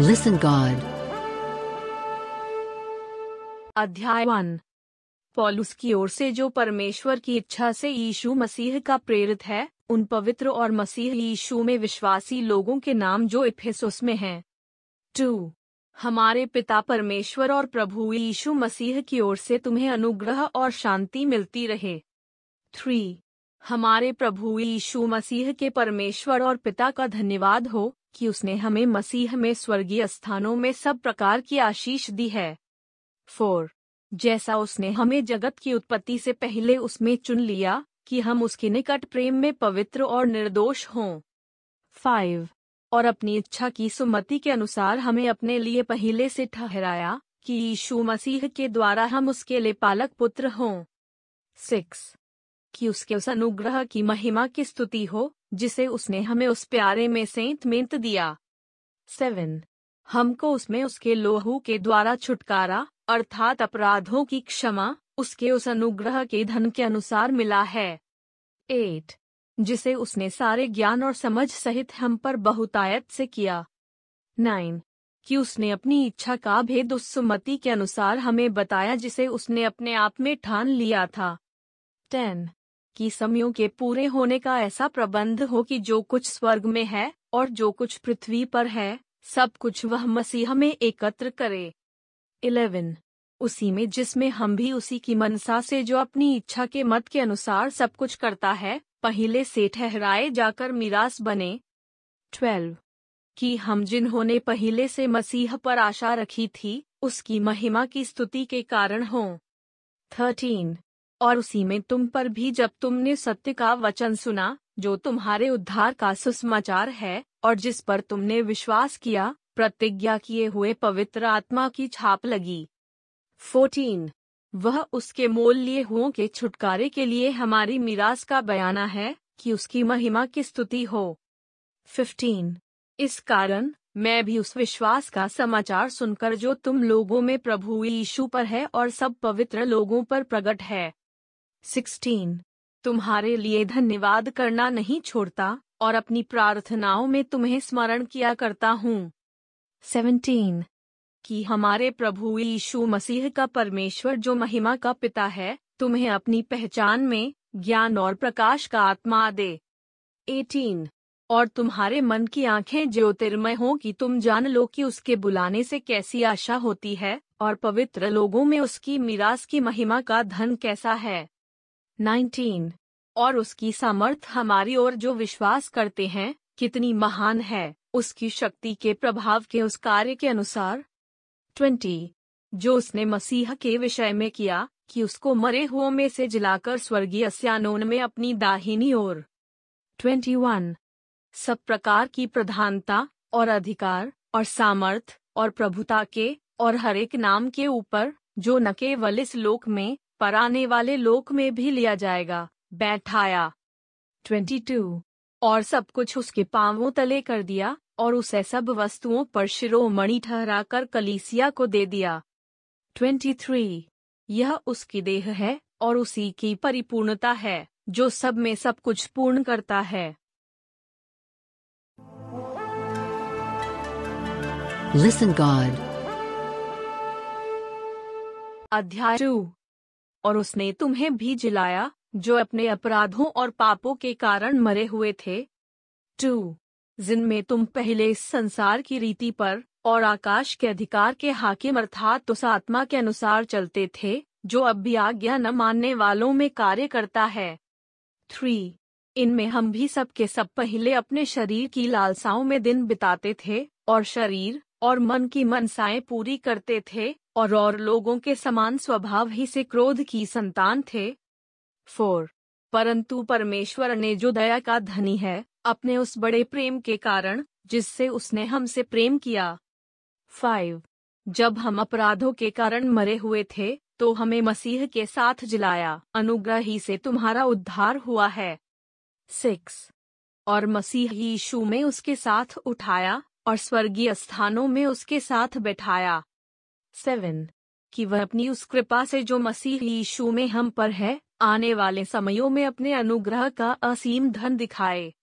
Listen, God. अध्याय one Paulus की ओर से जो परमेश्वर की इच्छा से यीशु मसीह का प्रेरित है, उन पवित्र और मसीह यीशु में विश्वासी लोगों के नाम जो इफेसुस में हैं। टू हमारे पिता परमेश्वर और प्रभु यीशु मसीह की ओर से तुम्हें अनुग्रह और शांति मिलती रहे थ्री हमारे प्रभु यीशु मसीह के परमेश्वर और पिता का धन्यवाद हो कि उसने हमें मसीह में स्वर्गीय स्थानों में सब प्रकार की आशीष दी है। फोर, जैसा उसने हमें जगत की उत्पत्ति से पहले उसमें चुन लिया कि हम उसके निकट प्रेम में पवित्र और निर्दोष हों। फाइव, और अपनी इच्छा की सुमति के अनुसार हमें अपने लिए पहले से ठहराया कि यीशु मसीह के द्वारा हम उसके लिए पालक पुत्र हों। सिक्स, कि उसके उस अनुग्रह की महिमा की स्तुति हो जिसे उसने हमें उस प्यारे में सेंत मेंत दिया। सेवन। हमको उसमें उसके लोहू के द्वारा छुटकारा, अर्थात अपराधों की क्षमा, उसके उस अनुग्रह के धन के अनुसार मिला है। एट। जिसे उसने सारे ज्ञान और समझ सहित हम पर बहुतायत से किया। नाइन। कि उसने अपनी इच्छा का भेद उस सुमति के अनुसार हमें बताया जिसे उसने अपने आप में ठान लिया था। टेन। कि समयों के पूरे होने का ऐसा प्रबंध हो कि जो कुछ स्वर्ग में है और जो कुछ पृथ्वी पर है, सब कुछ वह मसीह में एकत्र करे। इलेवन। उसी में जिसमें हम भी उसी की मनसा से जो अपनी इच्छा के मत के अनुसार सब कुछ करता है, पहले से ठहराए जाकर मिरास बने। ट्वेल्व। कि हम जिन्होंने पहले से मसीह पर आशा रखी थी, उसकी महिमा की स्तुति के कारण हों। थर्टीन। और उसी में तुम पर भी जब तुमने सत्य का वचन सुना, जो तुम्हारे उद्धार का सुसमाचार है, और जिस पर तुमने विश्वास किया, प्रतिज्ञा किए हुए पवित्र आत्मा की छाप लगी। फोर्टीन, वह उसके मोल लिए हुओं के छुटकारे के लिए हमारी मिरास का बयाना है, कि उसकी महिमा की स्तुति हो। फिफ्टीन, इस कारण, मैं भी उस विश्वास का समाचार सुनकर जो तुम लोगों में प्रभु यीशु पर है और सब पवित्र लोगों पर प्रकट है सिक्सटीन तुम्हारे लिए धन्यवाद करना नहीं छोड़ता और अपनी प्रार्थनाओं में तुम्हें स्मरण किया करता हूँ। सेवनटीन कि हमारे प्रभु यीशु मसीह का परमेश्वर जो महिमा का पिता है, तुम्हें अपनी पहचान में ज्ञान और प्रकाश का आत्मा दे। एटीन और तुम्हारे मन की आँखें ज्योतिर्मय हो कि तुम जान लो कि उसके बुलाने से कैसी आशा होती है और पवित्र लोगों में उसकी मिरास की महिमा का धन कैसा है। 19. और उसकी सामर्थ हमारी ओर जो विश्वास करते हैं, कितनी महान है, उसकी शक्ति के प्रभाव के उस कार्य के अनुसार 20. जो उसने मसीह के विषय में किया, कि उसको मरे हुओं में से जिलाकर स्वर्गीय स्यानोन में अपनी दाहिनी ओर 21. सब प्रकार की प्रधानता और अधिकार और सामर्थ और प्रभुता के और हर एक नाम के ऊपर, जो न केवल इस लोक में पर आने वाले लोक में भी लिया जाएगा बैठाया 22. और सब कुछ उसके पांवों तले कर दिया और उसे सब वस्तुओं पर शिरोमणि ठहराकर कलीसिया को दे दिया 23. यह उसकी देह है और उसी की परिपूर्णता है जो सब में सब कुछ पूर्ण करता है Listen God. अध्याय टू और उसने तुम्हें भी जिलाया, जो अपने अपराधों और पापों के कारण मरे हुए थे। टू। जिनमें तुम पहले इस संसार की रीति पर और आकाश के अधिकार के हाकिम अर्थात उस आत्मा के अनुसार चलते थे, जो अब भी आज्ञा न मानने वालों में कार्य करता है। थ्री। इनमें हम भी सब के सब पहले अपने शरीर की लालसाओं में दिन बिताते थे, और शरीर और मन की मनसाएँ पूरी करते थे और और लोगों के समान स्वभाव ही से क्रोध की संतान थे। फोर। परंतु परमेश्वर ने जो दया का धनी है, अपने उस बड़े प्रेम के कारण, जिससे उसने हमसे प्रेम किया। फाइव। जब हम अपराधों के कारण मरे हुए थे तो हमें मसीह के साथ जिलाया, अनुग्रह ही से तुम्हारा उद्धार हुआ है। सिक्स। और मसीह यीशु में उसके साथ उठाया और स्वर्गीय स्थानों में उसके साथ बैठाया। सेवन, कि वह अपनी उस कृपा से जो मसीह यीशु में हम पर है, आने वाले समयों में अपने अनुग्रह का असीम धन दिखाए।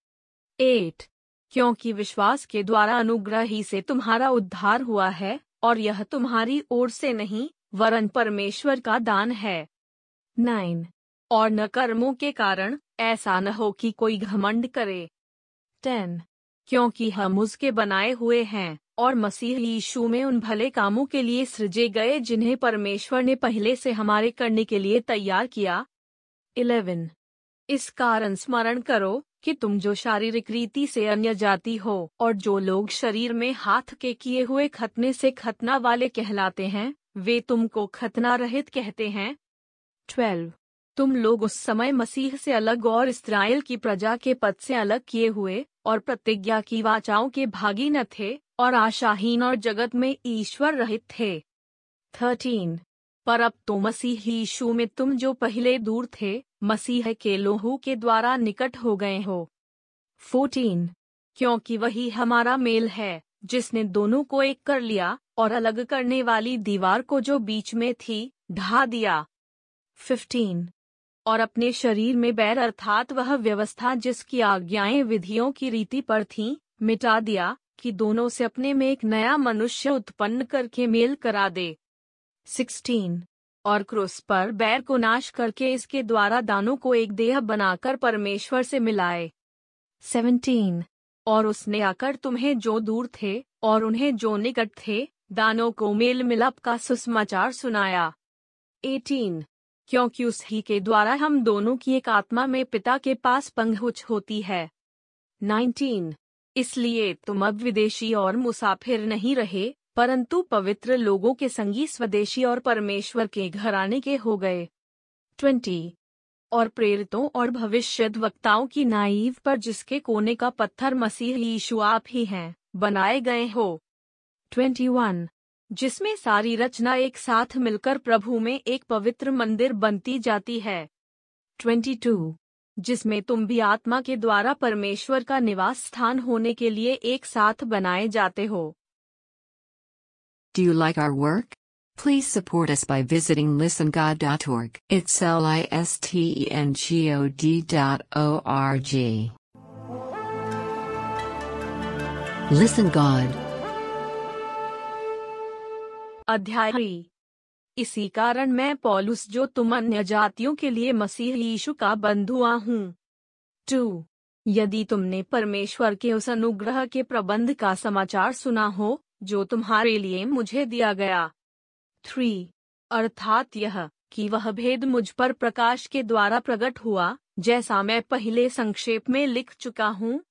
एट, क्योंकि विश्वास के द्वारा अनुग्रह ही से तुम्हारा उद्धार हुआ है, और यह तुम्हारी ओर से नहीं, वरन परमेश्वर का दान है। नाइन, और न कर्मों के कारण, ऐसा न हो कि कोई घमंड करे। टेन क्योंकि हम उसके बनाए हुए हैं, और मसीह यीशु में उन भले कामों के लिए सृजे गए जिन्हें परमेश्वर ने पहले से हमारे करने के लिए तैयार किया। इलेवन। इस कारण स्मरण करो कि तुम जो शारीरिक रीति से अन्य जाति हो, और जो लोग शरीर में हाथ के किए हुए खतने से खतना वाले कहलाते हैं, वे तुमको खतना रहित कहते हैं। ट्वेल्व। तुम लोग उस समय मसीह से अलग और इसराइल की प्रजा के पद से अलग किए हुए और प्रतिज्ञा की वाचाओं के भागी न थे और आशाहीन और जगत में ईश्वर रहित थे। थर्टीन, पर अब तो मसीह यीशु में तुम जो पहले दूर थे, मसीह के लोहू के द्वारा निकट हो गए हो। फोर्टीन, क्योंकि वही हमारा मेल है, जिसने दोनों को एक कर लिया और अलग करने वाली दीवार को जो बीच में थी, ढा दिया। फिफ्टीन और अपने शरीर में बैर अर्थात वह व्यवस्था जिसकी आज्ञाएँ विधियों की रीति पर थीं, मिटा दिया कि दोनों से अपने में एक नया मनुष्य उत्पन्न करके मेल करा दे। सिक्सटीन, और क्रूस पर बैर को नाश करके इसके द्वारा दानों को एक देह बनाकर परमेश्वर से मिलाए। सेवनटीन, और उसने आकर तुम्हें जो दूर थे और उन्हें जो निकट थे, दानों को मेल मिलाप का सुसमाचार सुनाया। एटीन क्योंकि उस ही के द्वारा हम दोनों की एक आत्मा में पिता के पास पंगहुच होती है। नाइनटीन। इसलिए तुम अब विदेशी और मुसाफिर नहीं रहे, परंतु पवित्र लोगों के संगी स्वदेशी और परमेश्वर के घराने के हो गए। ट्वेंटी। और प्रेरितों और भविष्य वक्ताओं की नाइव पर जिसके कोने का पत्थर मसीह यीशु आप ही हैं, बनाए गए हो। Twenty one. जिसमें सारी रचना एक साथ मिलकर प्रभु में एक पवित्र मंदिर बनती जाती है ट्वेंटी टू जिसमें तुम भी आत्मा के द्वारा परमेश्वर का निवास स्थान होने के लिए एक साथ बनाए जाते हो Do you like our work? Please support us by visiting listengod.org. It's L I S T E N G O D dot O R G. Listen God. अध्याय इसी कारण मैं पॉलुस जो तुम अन्य जातियों के लिए मसीह यीशु का बंधुआ हूँ। टू, यदि तुमने परमेश्वर के उस अनुग्रह के प्रबंध का समाचार सुना हो, जो तुम्हारे लिए मुझे दिया गया। थ्री, अर्थात यह, कि वह भेद मुझ पर प्रकाश के द्वारा प्रकट हुआ, जैसा मैं पहले संक्षेप में लिख चुका हूँ।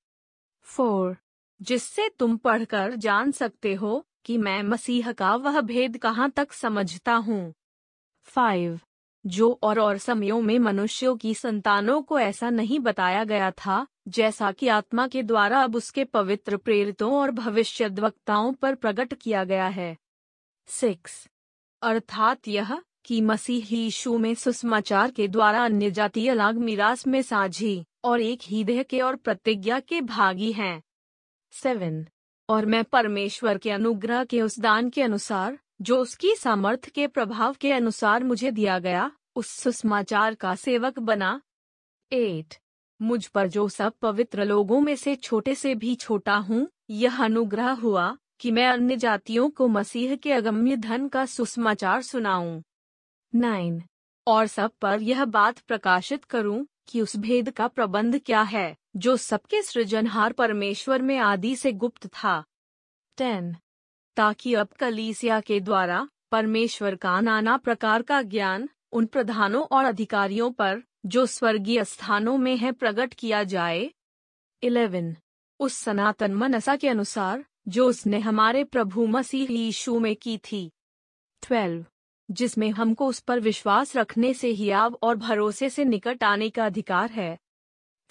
फोर, जिससे तुम पढ़कर जान सकते हो कि मैं मसीह का वह भेद कहाँ तक समझता हूँ। फाइव जो और और समयों में मनुष्यों की संतानों को ऐसा नहीं बताया गया था, जैसा कि आत्मा के द्वारा अब उसके पवित्र प्रेरितों और भविष्यद्वक्ताओं पर प्रकट किया गया है। सिक्स अर्थात यह कि मसीह यीशु में सुसमाचार के द्वारा अन्य जातीय अलग मिरास में साझी और एक ही देह के और प्रतिज्ञा के भागी हैं। सेवन और मैं परमेश्वर के अनुग्रह के उस दान के अनुसार, जो उसकी सामर्थ्य के प्रभाव के अनुसार मुझे दिया गया, उस सुसमाचार का सेवक बना। एट मुझ पर जो सब पवित्र लोगों में से छोटे से भी छोटा हूँ, यह अनुग्रह हुआ, कि मैं अन्य जातियों को मसीह के अगम्य धन का सुसमाचार सुनाऊं। नाइन और सब पर यह बात प्रकाशित करूँ, कि उस भेद का प्रबंध क्या है। जो सबके सृजनहार परमेश्वर में आदि से गुप्त था। टेन। ताकि अब कलीसिया के द्वारा परमेश्वर का नाना प्रकार का ज्ञान उन प्रधानों और अधिकारियों पर, जो स्वर्गीय स्थानों में है प्रकट किया जाए। इलेवन। उस सनातन मनसा के अनुसार, जो उसने हमारे प्रभु मसीह यीशु में की थी। ट्वेल्व। जिसमें हमको उस पर विश्वास रखने से हियाव और भरोसे से निकट आने का अधिकार है।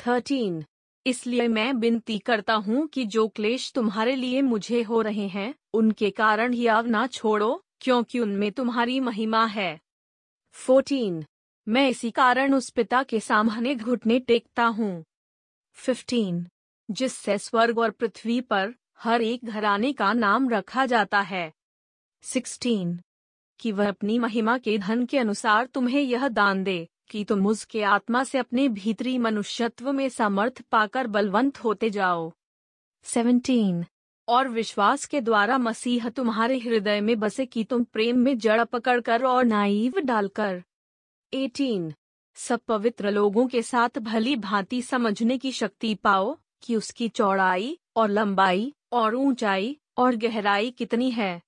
थर्टीन। इसलिए मैं विनती करता हूँ कि जो क्लेश तुम्हारे लिए मुझे हो रहे हैं, उनके कारण हियाव ना छोड़ो, क्योंकि उनमें तुम्हारी महिमा है। फोर्टीन। मैं इसी कारण उस पिता के सामने घुटने टेकता हूँ। फिफ्टीन। जिससे स्वर्ग और पृथ्वी पर हर एक घराने का नाम रखा जाता है। सिक्सटीन। कि वह अपनी महिमा के धन के अनुसार तुम्हें यह दान दे। कि तुम उसके आत्मा से अपने भीतरी मनुष्यत्व में सामर्थ पाकर बलवंत होते जाओ। सेवनटीन और विश्वास के द्वारा मसीह तुम्हारे हृदय में बसे कि तुम प्रेम में जड़ पकड़कर और नाइव डालकर। एटीन सब पवित्र लोगों के साथ भली भांति समझने की शक्ति पाओ कि उसकी चौड़ाई और लंबाई और ऊंचाई और गहराई कितनी है।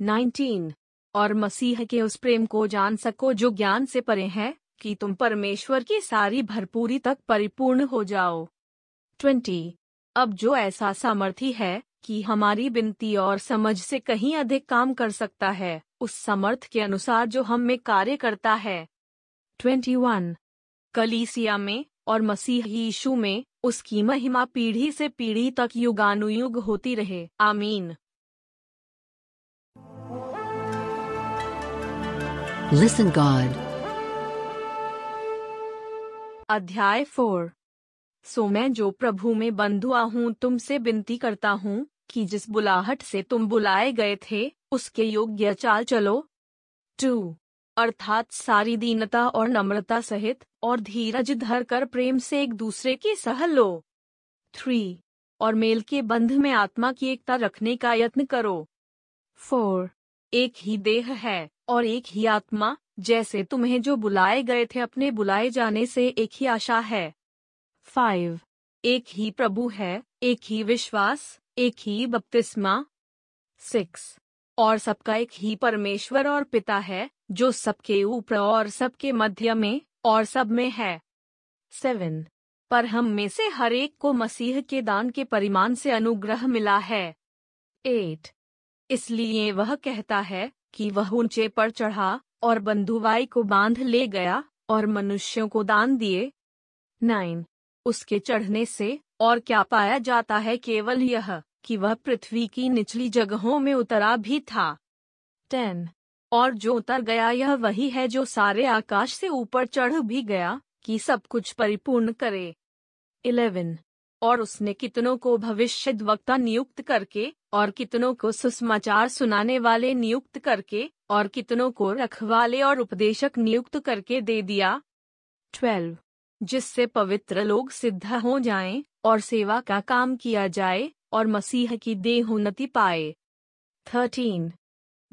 19. और मसीह के उस प्रेम को जान सको जो ज्ञान से परे है कि तुम परमेश्वर की सारी भरपूरी तक परिपूर्ण हो जाओ 20. अब जो ऐसा सामर्थी है कि हमारी बिनती और समझ से कहीं अधिक काम कर सकता है, उस समर्थ के अनुसार जो हम में कार्य करता है 21. कलीसिया में और मसीह यीशु में उसकी महिमा पीढ़ी से पीढ़ी तक युगानुयुग होती रहे आमीन Listen, God. अध्याय फोर सो मैं जो प्रभु में बंधुआ हूँ, तुमसे विनती करता हूँ कि जिस बुलाहट से तुम बुलाए गए थे, उसके योग्य चाल चलो। टू अर्थात सारी दीनता और नम्रता सहित और धीरज धर कर प्रेम से एक दूसरे की सह लो। थ्री और मेल के बंध में आत्मा की एकता रखने का यत्न करो। फोर एक ही देह है और एक ही आत्मा जैसे तुम्हें जो बुलाए गए थे अपने बुलाए जाने से एक ही आशा है। फाइव एक ही प्रभु है, एक ही विश्वास, एक ही बपतिस्मा। सिक्स और सबका एक ही परमेश्वर और पिता है, जो सबके ऊपर और सबके मध्य में और सब में है। सेवन पर हम में से हर एक को मसीह के दान के परिमाण से अनुग्रह मिला है। एट इसलिए वह कहता है कि वह ऊँचे पर चढ़ा और बंधुवाई को बाँध ले गया और मनुष्यों को दान दिए। नाइन। उसके चढ़ने से और क्या पाया जाता है केवल यह कि वह पृथ्वी की निचली जगहों में उतरा भी था। टेन। और जो उतर गया यह वही है जो सारे आकाश से ऊपर चढ़ भी गया कि सब कुछ परिपूर्ण करे। इलेवन। और उसने कितनों को भविष्य वक्ता नियुक्त करके और कितनों को सुसमाचार सुनाने वाले नियुक्त करके और कितनों को रखवाले और उपदेशक नियुक्त करके दे दिया। ट्वेल्व। जिससे पवित्र लोग सिद्ध हो जाएँ और सेवा का काम किया जाए और मसीह की देहोन्नति पाए। थर्टीन।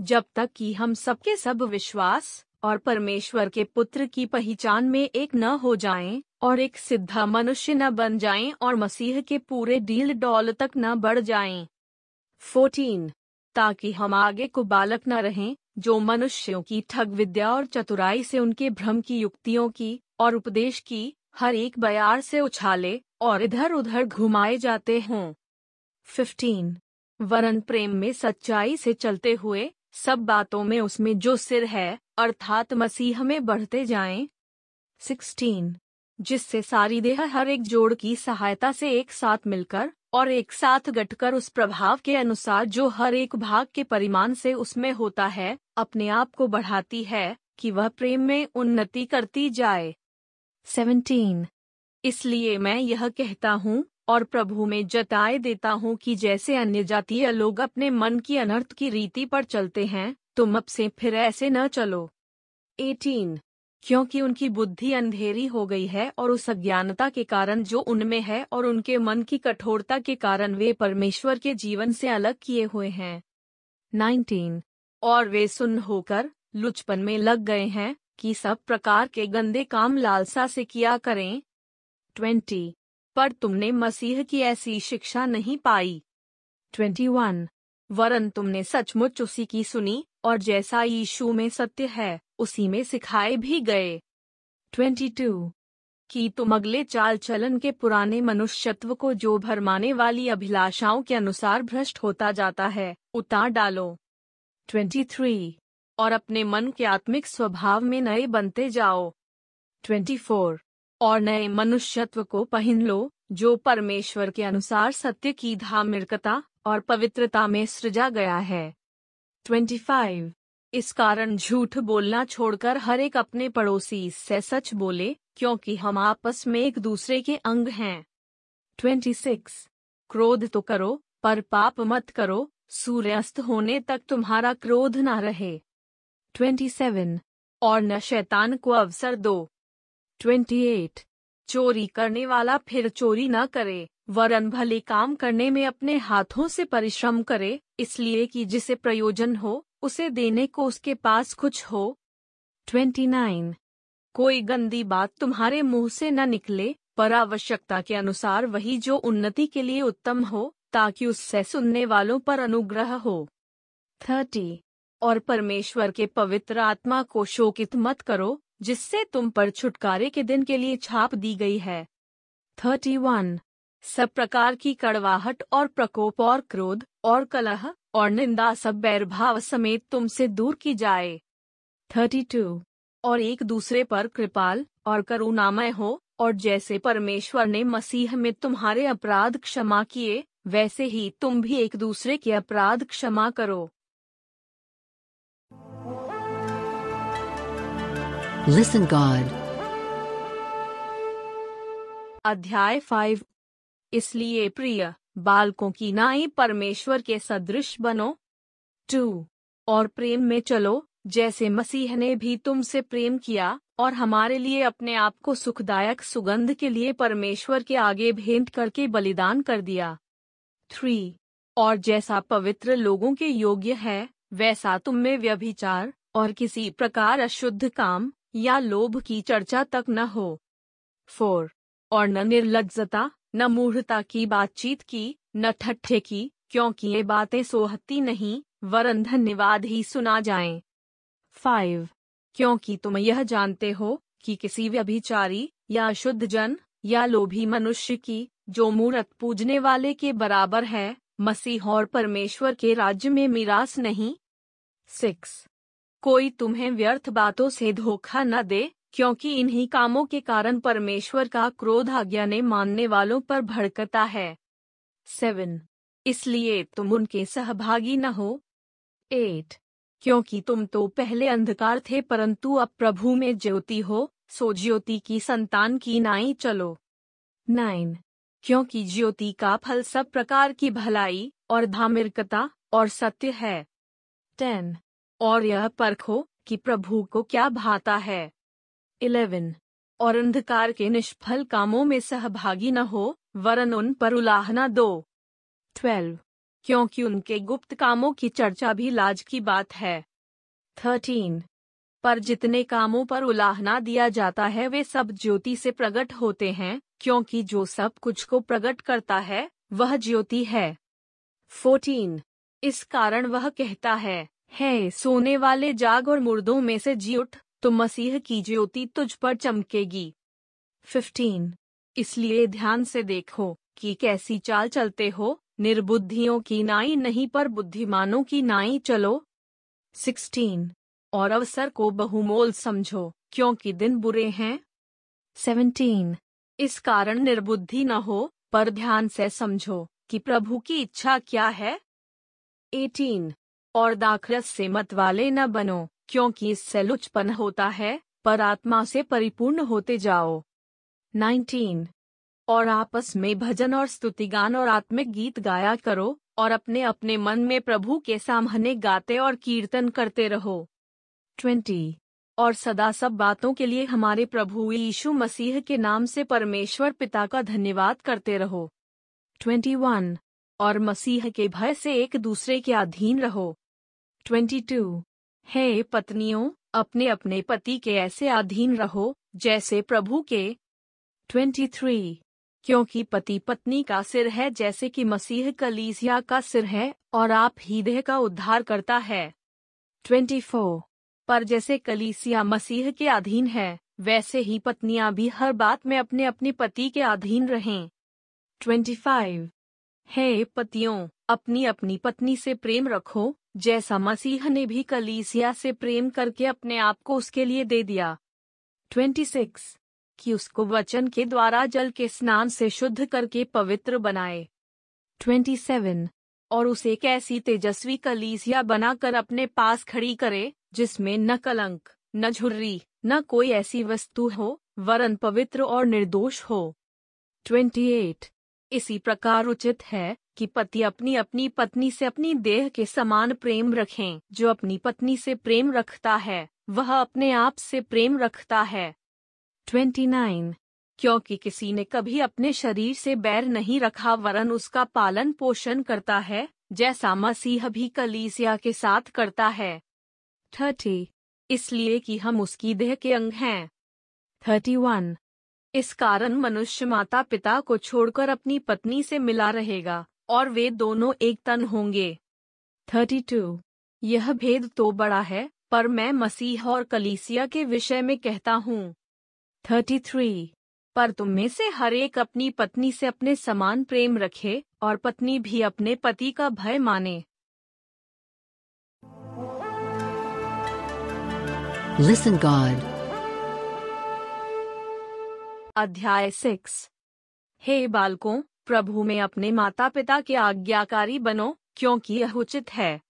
जब तक कि हम सबके सब विश्वास और परमेश्वर के पुत्र की पहचान में एक न हो जाएँ और एक सिद्धा मनुष्य न बन जाएँ और मसीह के पूरे डील डॉल तक न बढ़ जाएँ। 14. ताकि हम आगे को बालक न रहें, जो मनुष्यों की ठग विद्या और चतुराई से उनके भ्रम की युक्तियों की और उपदेश की हर एक बयार से उछाले और इधर उधर घुमाए जाते हों 15. वरन प्रेम में सच्चाई से चलते हुए सब बातों में उसमें जो सिर है, अर्थात मसीह में बढ़ते जाएँ। 16. जिससे सारी देह हर एक जोड़ की सहायता से एक साथ मिलकर और एक साथ गटकर उस प्रभाव के अनुसार जो हर एक भाग के परिमाण से उसमें होता है, अपने आप को बढ़ाती है, कि वह प्रेम में उन्नति करती जाए 17. इसलिए मैं यह कहता हूँ, और प्रभु में जताए देता हूँ कि जैसे अन्य जातीय लोग अपने मन की अनर्थ की रीति पर चलते हैं, तुम अब से फिर ऐसे न चलो 18. क्योंकि उनकी बुद्धि अंधेरी हो गई है और उस अज्ञानता के कारण जो उनमें है और उनके मन की कठोरता के कारण वे परमेश्वर के जीवन से अलग किए हुए हैं 19. और वे सुन होकर लुचपन में लग गए हैं कि सब प्रकार के गंदे काम लालसा से किया करें 20. पर तुमने मसीह की ऐसी शिक्षा नहीं पाई 21. वरन तुमने सचमुच उसी की सुनी और जैसा यीशु में सत्य है, उसी में सिखाए भी गए 22. कि तुम अगले चाल चलन के पुराने मनुष्यत्व को जो भरमाने वाली अभिलाषाओं के अनुसार भ्रष्ट होता जाता है, उतार डालो 23. और अपने मन के आत्मिक स्वभाव में नए बनते जाओ 24. और नए मनुष्यत्व को पहन लो, जो परमेश्वर के अनुसार सत्य की धार्मिकता और पवित्रता में सृजा गया है 25. इस कारण झूठ बोलना छोड़कर हर एक अपने पड़ोसी से सच बोले, क्योंकि हम आपस में एक दूसरे के अंग हैं 26. क्रोध तो करो, पर पाप मत करो, सूर्यास्त होने तक तुम्हारा क्रोध ना रहे 27. और न शैतान को अवसर दो 28. चोरी करने वाला फिर चोरी न करे, वरन भले काम करने में अपने हाथों से परिश्रम करे, इसलिए कि जिसे प्रयोजन हो, उसे देने को उसके पास कुछ हो। 29. कोई गंदी बात तुम्हारे मुँह से न निकले, पर आवश्यकता के अनुसार वही जो उन्नति के लिए उत्तम हो, ताकि उससे सुनने वालों पर अनुग्रह हो। थर्टी और परमेश्वर के पवित्र आत्मा को शोकित मत करो जिससे तुम पर छुटकारे के दिन के लिए छाप दी गई है। Thirty one. सब प्रकार की कड़वाहट और प्रकोप और क्रोध और कलह और निंदा सब बैरभाव समेत तुमसे दूर की जाए। Thirty two. और एक दूसरे पर कृपाल और करुणामय हो और जैसे परमेश्वर ने मसीह में तुम्हारे अपराध क्षमा किए, वैसे ही तुम भी एक दूसरे के अपराध क्षमा करो। Listen, God. अध्याय फाइव इसलिए प्रिय, बालकों की नाई परमेश्वर के सदृश बनो। टू और प्रेम में चलो, जैसे मसीह ने भी तुमसे प्रेम किया, और हमारे लिए अपने आप को सुखदायक सुगंध के लिए परमेश्वर के आगे भेंट करके बलिदान कर दिया। थ्री और जैसा पवित्र लोगों के योग्य है, वैसा तुम में व्यभिचार, और किसी प्रकार अशुद्ध काम या लोभ की चर्चा तक न हो फोर, और न निर्लजता न मूढ़ता की बातचीत की, न ठट्ठे की, क्योंकि ये बातें सोहती नहीं, वरन धन्यवाद ही सुना जाएँ। फाइव, क्योंकि तुम यह जानते हो कि किसी व्यभिचारी, या अशुद्ध जन, या लोभी मनुष्य की, जो मूर्त पूजने वाले के बराबर है, मसीह और परमेश्वर के राज्य में मिरास नहीं सिक्स कोई तुम्हें व्यर्थ बातों से धोखा न दे, क्योंकि इन्हीं कामों के कारण परमेश्वर का क्रोध आज्ञा ने मानने वालों पर भड़कता है। सेवन। इसलिए तुम उनके सहभागी न हो। एट। क्योंकि तुम तो पहले अंधकार थे, परंतु अब प्रभु में ज्योति हो, सो ज्योति की संतान की नाई चलो। नाइन। क्योंकि ज्योति का फल सब प्रकार की भलाई और धामिरकता और सत्य है। टेन। और यह परखो कि प्रभु को क्या भाता है। इलेवन, और अंधकार के निष्फल कामों में सहभागी न हो, वरन उन पर उलाहना दो। ट्वेल्व, क्योंकि उनके गुप्त कामों की चर्चा भी लाज की बात है। थर्टीन, पर जितने कामों पर उलाहना दिया जाता है, वे सब ज्योति से प्रकट होते हैं, क्योंकि जो सब कुछ को प्रकट करता है, वह ज्योति है। फोर्टीन, इस कारण वह कहता है है, सोने वाले जाग और मुर्दों में से जी उठ तो मसीह की ज्योति तुझ पर चमकेगी। फिफ्टीन इसलिए ध्यान से देखो कि कैसी चाल चलते हो, निर्बुद्धियों की नाई नहीं पर बुद्धिमानों की नाई चलो। सिक्सटीन और अवसर को बहुमोल समझो, क्योंकि दिन बुरे हैं। सेवनटीन इस कारण निर्बुद्धि न हो, पर ध्यान से समझो कि प्रभु की इच्छा क्या है। एटीन और दाखरस से मत वाले न बनो, क्योंकि इससे लुचपन होता है, पर आत्मा से परिपूर्ण होते जाओ 19. और आपस में भजन और स्तुतिगान और आत्मिक गीत गाया करो, और अपने अपने मन में प्रभु के सामने गाते और कीर्तन करते रहो 20. और सदा सब बातों के लिए हमारे प्रभु यीशु मसीह के नाम से परमेश्वर पिता का धन्यवाद करते रहो 21. और मसीह के भय से एक दूसरे के अधीन रहो 22. हे पत्नियों अपने अपने पति के ऐसे अधीन रहो, जैसे प्रभु के 23. क्योंकि पति पत्नी का सिर है जैसे कि मसीह कलीसिया का सिर है और आप ही देह का उद्धार करता है 24. पर जैसे कलीसिया मसीह के अधीन है, वैसे ही पत्नियाँ भी हर बात में अपने अपने पति के अधीन रहें 25. हे पतियों अपनी अपनी पत्नी से प्रेम रखो जैसा मसीह ने भी कलीसिया से प्रेम करके अपने आप को उसके लिए दे दिया 26. कि उसको वचन के द्वारा जल के स्नान से शुद्ध करके पवित्र बनाए 27. और उसे एक ऐसी तेजस्वी कलीसिया बनाकर अपने पास खड़ी करे, जिसमें न कलंक, न झुर्री, न कोई ऐसी वस्तु हो, वरन पवित्र और निर्दोष हो 28. इसी प्रकार उचित है कि पति अपनी अपनी पत्नी से अपनी देह के समान प्रेम रखें। जो अपनी पत्नी से प्रेम रखता है, वह अपने आप से प्रेम रखता है। 29. क्योंकि किसी ने कभी अपने शरीर से बैर नहीं रखा, वरन उसका पालन पोषण करता है, जैसा मसीह भी कलीसिया के साथ करता है। थर्टी। इसलिए कि हम उसकी देह के अंग हैं। Thirty one. इस कारण मनुष्य माता पिता को छोड़कर अपनी पत्नी से मिला रहेगा। और वे दोनों एक तन होंगे। Thirty two. यह भेद तो बड़ा है पर मैं मसीह और कलीसिया के विषय में कहता हूँ। Thirty three. पर तुम में से हर एक अपनी पत्नी से अपने समान प्रेम रखे और पत्नी भी अपने पति का भय माने। Listen God. अध्याय सिक्स। हे बालकों प्रभु में अपने माता पिता के आज्ञाकारी बनो, क्योंकि यह उचित है।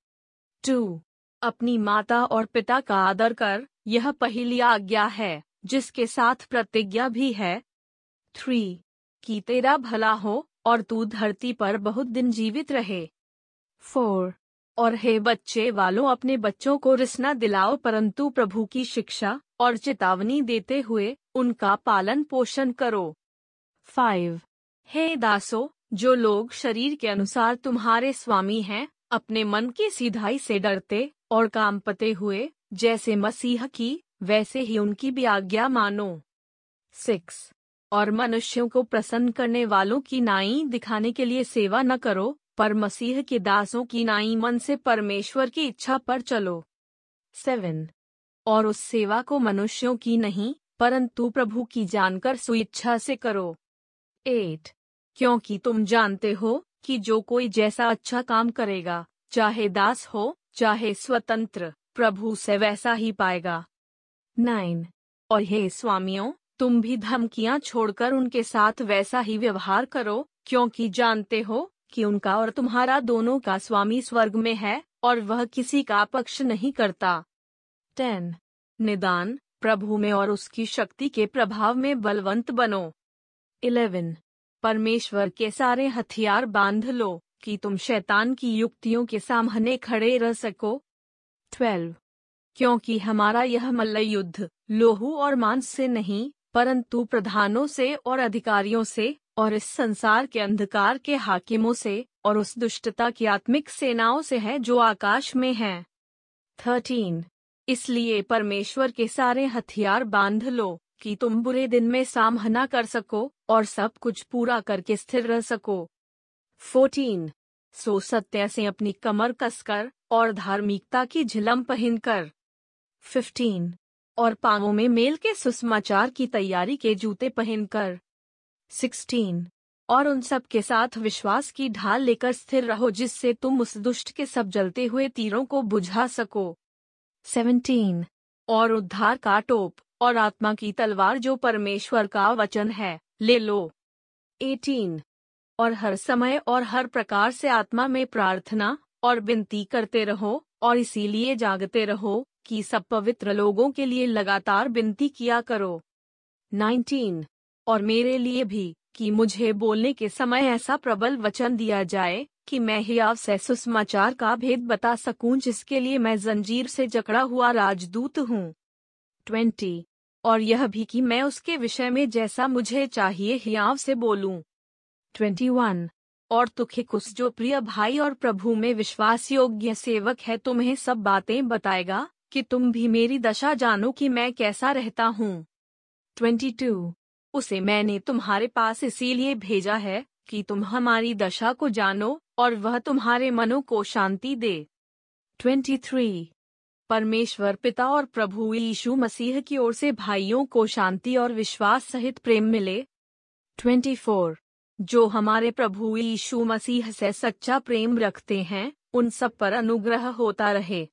टू, अपनी माता और पिता का आदर कर, यह पहली आज्ञा है, जिसके साथ प्रतिज्ञा भी है। थ्री, कि तेरा भला हो, और तू धरती पर बहुत दिन जीवित रहे। फोर, और हे बच्चे वालों, अपने बच्चों को रिसना दिलाओ, परंतु प्रभु की शिक्षा और चेतावनी देते हुए उनका पालन पोषण करो। फाइव हे दासो, जो लोग शरीर के अनुसार तुम्हारे स्वामी हैं, अपने मन की सीधाई से डरते और काम पते हुए, जैसे मसीह की, वैसे ही उनकी भी आज्ञा मानो। सिक्स, और मनुष्यों को प्रसन्न करने वालों की नाई दिखाने के लिए सेवा न करो, पर मसीह के दासों की नाई मन से परमेश्वर की इच्छा पर चलो। सेवन, और उस सेवा को मनुष्यों की नहीं, परंतु प्रभु की जानकर सुइच्छा से करो। एट क्योंकि तुम जानते हो कि जो कोई जैसा अच्छा काम करेगा, चाहे दास हो, चाहे स्वतंत्र, प्रभु से वैसा ही पाएगा। नाइन और हे स्वामियों, तुम भी धमकियाँ छोड़कर उनके साथ वैसा ही व्यवहार करो, क्योंकि जानते हो कि उनका और तुम्हारा दोनों का स्वामी स्वर्ग में है, और वह किसी का पक्ष नहीं करता। टेन निदान, प्रभु में और उसकी शक्ति के प्रभाव में बलवंत बनो। इलेवन, परमेश्वर के सारे हथियार बाँध लो कि तुम शैतान की युक्तियों के सामने खड़े रह सको। ट्वेल्व, क्योंकि हमारा यह मल्ल युद्ध लोहू और मांस से नहीं, परंतु प्रधानों से और अधिकारियों से, और इस संसार के अंधकार के हाकिमों से, और उस दुष्टता की आत्मिक सेनाओं से है जो आकाश में है। थर्टीन, इसलिए परमेश्वर के सारे हथियार बाँध लो। कि तुम बुरे दिन में सामना कर सको और सब कुछ पूरा करके स्थिर रह सको। फोर्टीन, सो सत्य से अपनी कमर कसकर और धार्मिकता की झिलम पहनकर फिफ्टीन, और पांवों में मेल के सुसमाचार की तैयारी के जूते पहनकर सिक्सटीन, और उन सब के साथ विश्वास की ढाल लेकर स्थिर रहो जिससे तुम उस दुष्ट के सब जलते हुए तीरों को बुझा सको। सेवनटीन, और उद्धार का टोप। और आत्मा की तलवार जो परमेश्वर का वचन है, ले लो। एटीन। और हर समय और हर प्रकार से आत्मा में प्रार्थना और विनती करते रहो और इसीलिए जागते रहो कि सब पवित्र लोगों के लिए लगातार विनती किया करो। नाइनटीन। और मेरे लिए भी कि मुझे बोलने के समय ऐसा प्रबल वचन दिया जाए कि मैं हियाव से सुसमाचार का भेद बता सकूँ जिसके लिए मैं जंजीर से जकड़ा हुआ राजदूत हूँ। ट्वेंटी। और यह भी कि मैं उसके विषय में जैसा मुझे चाहिए हियाव से बोलूँ। Twenty one. और तुखिकुस जो प्रिय भाई और प्रभु में विश्वास योग्य सेवक है तुम्हें सब बातें बताएगा कि तुम भी मेरी दशा जानो कि मैं कैसा रहता हूँ। Twenty two. उसे मैंने तुम्हारे पास इसीलिए भेजा है कि तुम हमारी दशा को जानो और वह तुम्हारे मनों को शांति दे। 23. परमेश्वर पिता और प्रभु यीशु मसीह की ओर से भाइयों को शांति और विश्वास सहित प्रेम मिले 24. जो हमारे प्रभु यीशु मसीह से सच्चा प्रेम रखते हैं, उन सब पर अनुग्रह होता रहे